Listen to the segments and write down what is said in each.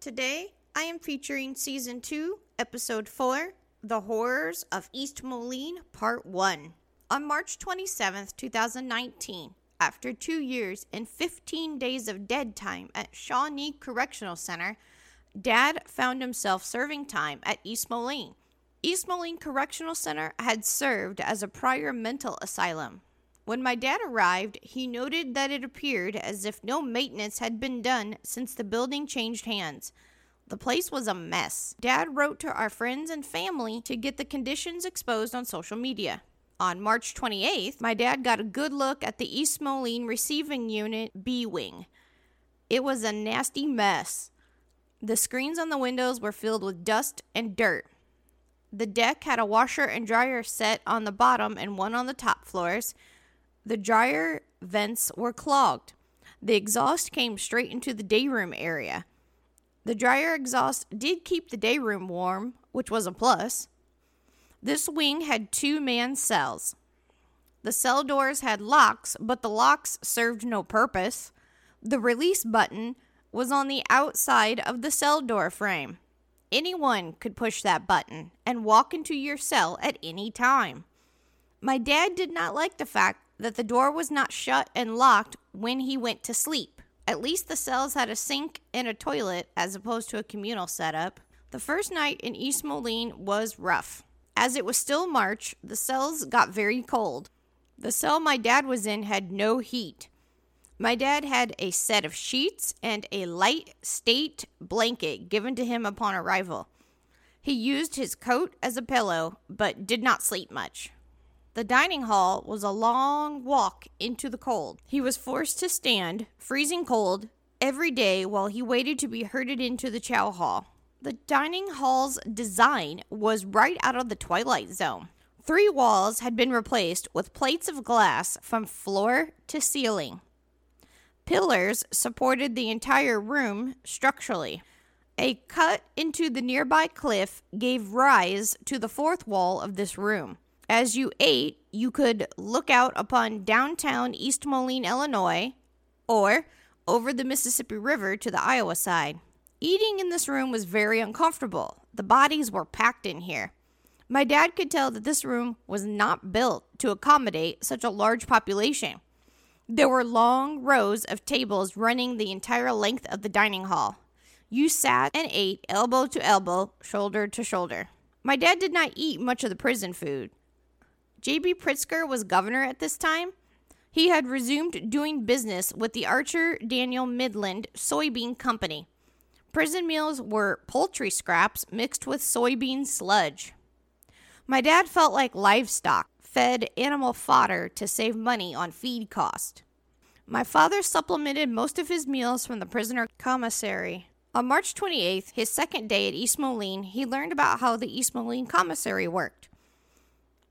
Today, I am featuring Season 2, Episode 4 The Horrors of East Moline, Part 1. On March 27th, 2019, after two years and 15 days of dead time at Shawnee Correctional Center, Dad found himself serving time at East Moline. East Moline Correctional Center had served as a prior mental asylum. When my dad arrived, he noted that it appeared as if no maintenance had been done since the building changed hands. The place was a mess. Dad wrote to our friends and family to get the conditions exposed on social media. On March 28th, my dad got a good look at the East Moline Receiving Unit B Wing. It was a nasty mess. The screens on the windows were filled with dust and dirt. The deck had a washer and dryer set on the bottom and one on the top floors. The dryer vents were clogged. The exhaust came straight into the day room area. The dryer exhaust did keep the day room warm, which was a plus. This wing had two man cells. The cell doors had locks, but the locks served no purpose. The release button was on the outside of the cell door frame. Anyone could push that button and walk into your cell at any time. My dad did not like the fact that the door was not shut and locked when he went to sleep. At least the cells had a sink and a toilet as opposed to a communal setup. The first night in East Moline was rough. As it was still March, the cells got very cold. The cell my dad was in had no heat. My dad had a set of sheets and a light state blanket given to him upon arrival. He used his coat as a pillow, but did not sleep much. The dining hall was a long walk into the cold. He was forced to stand, freezing cold, every day while he waited to be herded into the chow hall. The dining hall's design was right out of the Twilight Zone. Three walls had been replaced with plates of glass from floor to ceiling. Pillars supported the entire room structurally. A cut into the nearby cliff gave rise to the fourth wall of this room. As you ate, you could look out upon downtown East Moline, Illinois, or over the Mississippi River to the Iowa side. Eating in this room was very uncomfortable. The bodies were packed in here. My dad could tell that this room was not built to accommodate such a large population. There were long rows of tables running the entire length of the dining hall. You sat and ate elbow to elbow, shoulder to shoulder. My dad did not eat much of the prison food. J.B. Pritzker was governor at this time. He had resumed doing business with the Archer Daniel Midland Soybean Company. Prison meals were poultry scraps mixed with soybean sludge. My dad felt like livestock, fed animal fodder to save money on feed cost. My father supplemented most of his meals from the prisoner commissary. On March 28th, his second day at East Moline, he learned about how the East Moline commissary worked.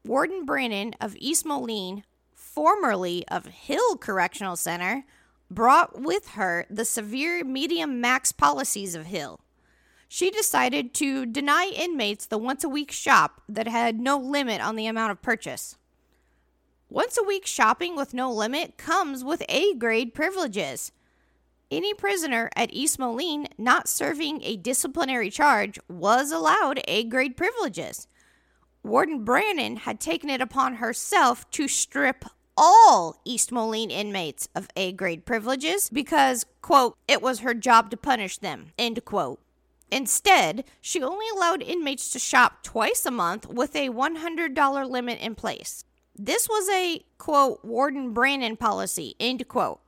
Warden Brannon of East Moline, formerly of Hill Correctional Center, brought with her the severe medium max policies of Hill. She decided to deny inmates the once a week shop that had no limit on the amount of purchase. Once a week shopping with no limit comes with A grade privileges. Any prisoner at East Moline not serving a disciplinary charge was allowed A grade privileges. Warden Brannon had taken it upon herself to strip all East Moline inmates of A grade privileges because, quote, it was her job to punish them, end quote. Instead, she only allowed inmates to shop twice a month with a $100 limit in place. This was a, quote, Warden Brannon policy, end quote,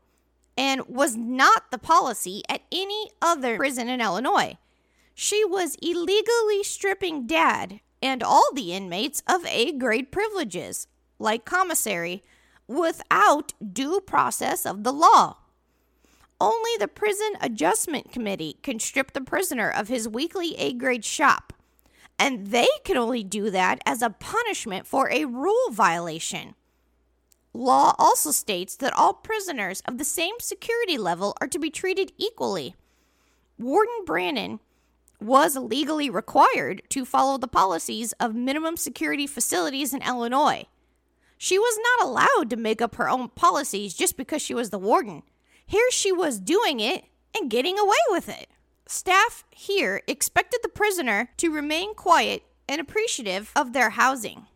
and was not the policy at any other prison in Illinois. She was illegally stripping Dad and all the inmates of A grade privileges, like commissary, without due process of the law. Only the Prison Adjustment Committee can strip the prisoner of his weekly A grade shop, and they can only do that as a punishment for a rule violation. Law also states that all prisoners of the same security level are to be treated equally. Warden Brannon was legally required to follow the policies of minimum security facilities in Illinois. She was not allowed to make up her own policies just because she was the warden. Here she was doing it and getting away with it. Staff here expected the prisoner to remain quiet and appreciative of their housing.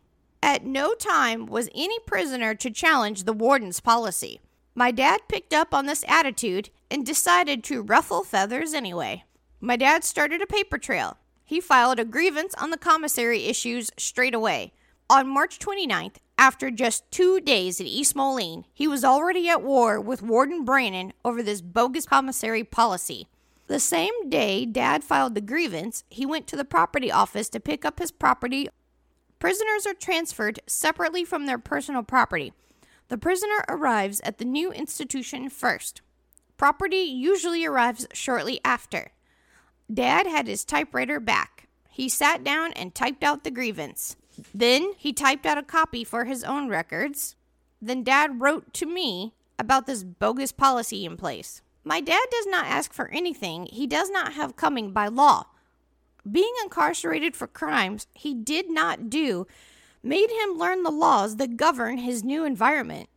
At no time was any prisoner to challenge the warden's policy. My dad picked up on this attitude and decided to ruffle feathers anyway. My dad started a paper trail. He filed a grievance on the commissary issues straight away. On March 29th, after just two days at East Moline, he was already at war with Warden Brannon over this bogus commissary policy. The same day Dad filed the grievance, he went to the property office to pick up his property. Prisoners are transferred separately from their personal property. The prisoner arrives at the new institution first. Property usually arrives shortly after. Dad had his typewriter back. He sat down and typed out the grievance. Then he typed out a copy for his own records. Then Dad wrote to me about this bogus policy in place. My dad does not ask for anything he does not have coming by law. Being incarcerated for crimes he did not do made him learn the laws that govern his new environment.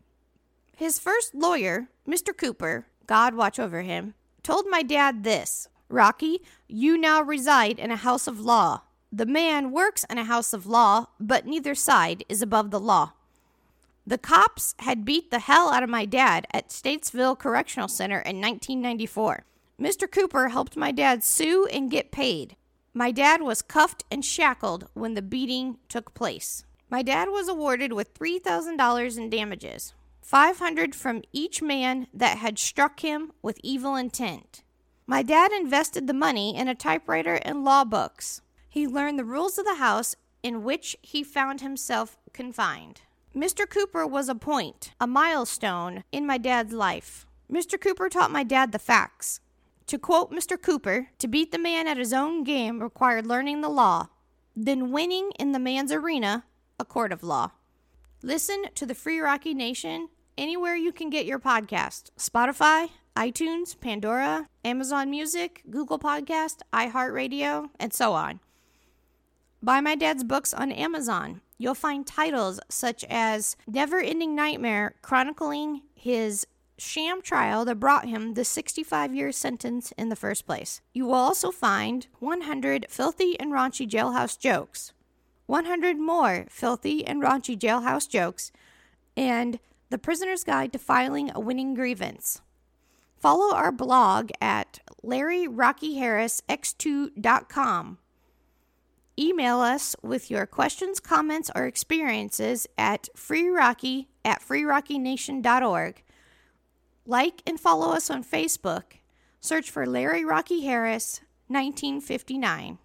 His first lawyer, Mr. Cooper, God watch over him, told my dad this Rocky, you now reside in a house of law. The man works in a house of law, but neither side is above the law. The cops had beat the hell out of my dad at Statesville Correctional Center in 1994. Mr. Cooper helped my dad sue and get paid. My dad was cuffed and shackled when the beating took place. My dad was awarded with $3,000 in damages, 500 from each man that had struck him with evil intent. My dad invested the money in a typewriter and law books. He learned the rules of the house in which he found himself confined. Mr. Cooper was a point, a milestone in my dad's life. Mr. Cooper taught my dad the facts. To quote Mr. Cooper, to beat the man at his own game required learning the law, then winning in the man's arena a court of law. Listen to the Free Rocky Nation anywhere you can get your podcast Spotify, iTunes, Pandora, Amazon Music, Google Podcast, iHeartRadio, and so on. Buy my dad's books on Amazon. You'll find titles such as Never Ending Nightmare, chronicling his sham trial that brought him the 65 year sentence in the first place. You will also find 100 filthy and raunchy jailhouse jokes, 100 more filthy and raunchy jailhouse jokes, and The Prisoner's Guide to Filing a Winning Grievance. Follow our blog at LarryRockyHarrisX2.com Email us with your questions, comments, or experiences at freerocky at freerockynation.org. Like and follow us on Facebook. Search for Larry Rocky Harris, 1959.